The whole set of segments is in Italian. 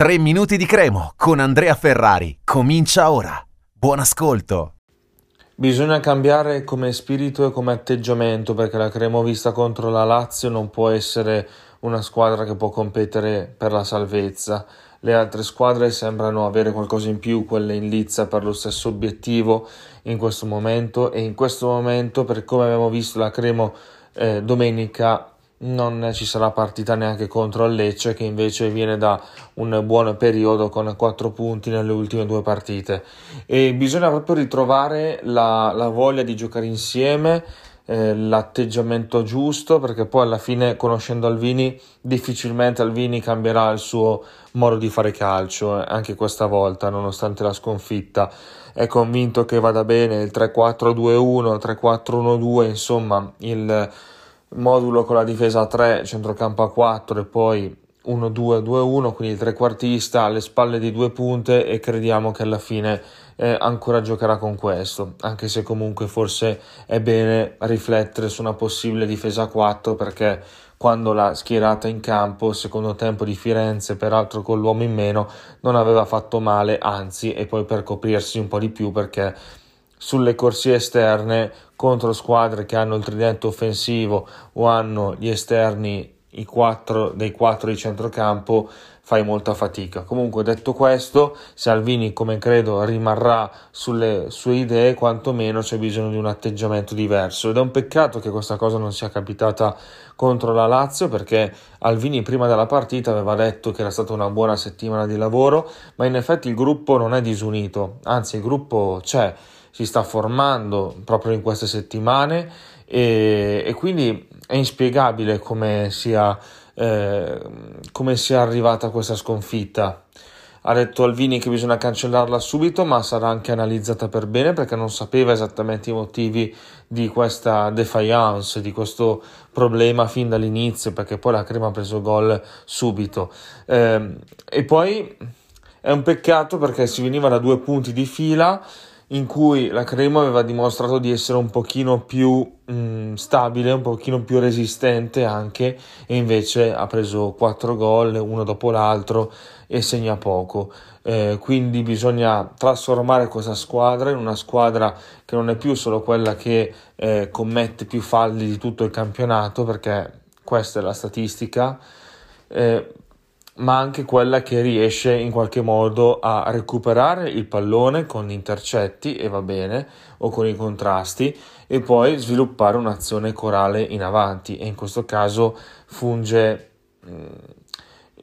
3 minuti di cremo con Andrea Ferrari. Comincia ora. Buon ascolto. Bisogna cambiare come spirito e come atteggiamento perché la Cremo vista contro la Lazio non può essere una squadra che può competere per la salvezza. Le altre squadre sembrano avere qualcosa in più, quelle in lizza per lo stesso obiettivo in questo momento e in questo momento per come abbiamo visto la Cremo eh, domenica non ci sarà partita neanche contro il Lecce che invece viene da un buon periodo con 4 punti nelle ultime due partite. E bisogna proprio ritrovare la, la voglia di giocare insieme eh, l'atteggiamento giusto perché poi alla fine conoscendo Alvini difficilmente Alvini cambierà il suo modo di fare calcio eh, anche questa volta nonostante la sconfitta. È convinto che vada bene il 3-4-2-1 3-4-1-2 insomma il modulo con la difesa a 3, centrocampo a 4 e poi 1-2-2-1, quindi il trequartista alle spalle di due punte e crediamo che alla fine eh, ancora giocherà con questo, anche se comunque forse è bene riflettere su una possibile difesa a 4 perché quando l'ha schierata in campo, secondo tempo di Firenze, peraltro con l'uomo in meno, non aveva fatto male, anzi, e poi per coprirsi un po' di più perché sulle corsie esterne contro squadre che hanno il tridente offensivo o hanno gli esterni i quattro, dei quattro di centrocampo fai molta fatica. Comunque detto questo, Salvini come credo rimarrà sulle sue idee, quantomeno c'è bisogno di un atteggiamento diverso. Ed è un peccato che questa cosa non sia capitata contro la Lazio perché Alvini prima della partita aveva detto che era stata una buona settimana di lavoro, ma in effetti il gruppo non è disunito, anzi il gruppo c'è si sta formando proprio in queste settimane e, e quindi è inspiegabile come sia, eh, come sia arrivata questa sconfitta. Ha detto Alvini che bisogna cancellarla subito, ma sarà anche analizzata per bene perché non sapeva esattamente i motivi di questa defiance, di questo problema fin dall'inizio, perché poi la Crema ha preso gol subito. Eh, e poi è un peccato perché si veniva da due punti di fila in cui la Crema aveva dimostrato di essere un pochino più mh, mm, stabile, un pochino più resistente anche e invece ha preso 4 gol uno dopo l'altro e segna poco. Eh, quindi bisogna trasformare questa squadra in una squadra che non è più solo quella che eh, commette più falli di tutto il campionato perché questa è la statistica. Eh, ma anche quella che riesce in qualche modo a recuperare il pallone con intercetti e va bene o con i contrasti e poi sviluppare un'azione corale in avanti e in questo caso funge mh,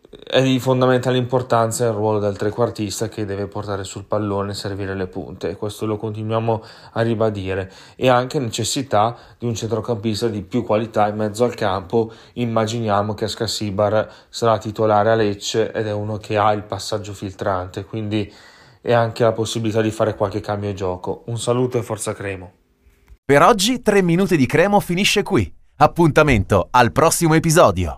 è di fondamentale importanza il ruolo del trequartista che deve portare sul pallone e servire le punte, questo lo continuiamo a ribadire, e anche necessità di un centrocampista di più qualità in mezzo al campo. Immaginiamo che Ascasibar sarà titolare a Lecce ed è uno che ha il passaggio filtrante, quindi è anche la possibilità di fare qualche cambio gioco. Un saluto e forza Cremo. Per oggi 3 minuti di Cremo finisce qui. Appuntamento al prossimo episodio.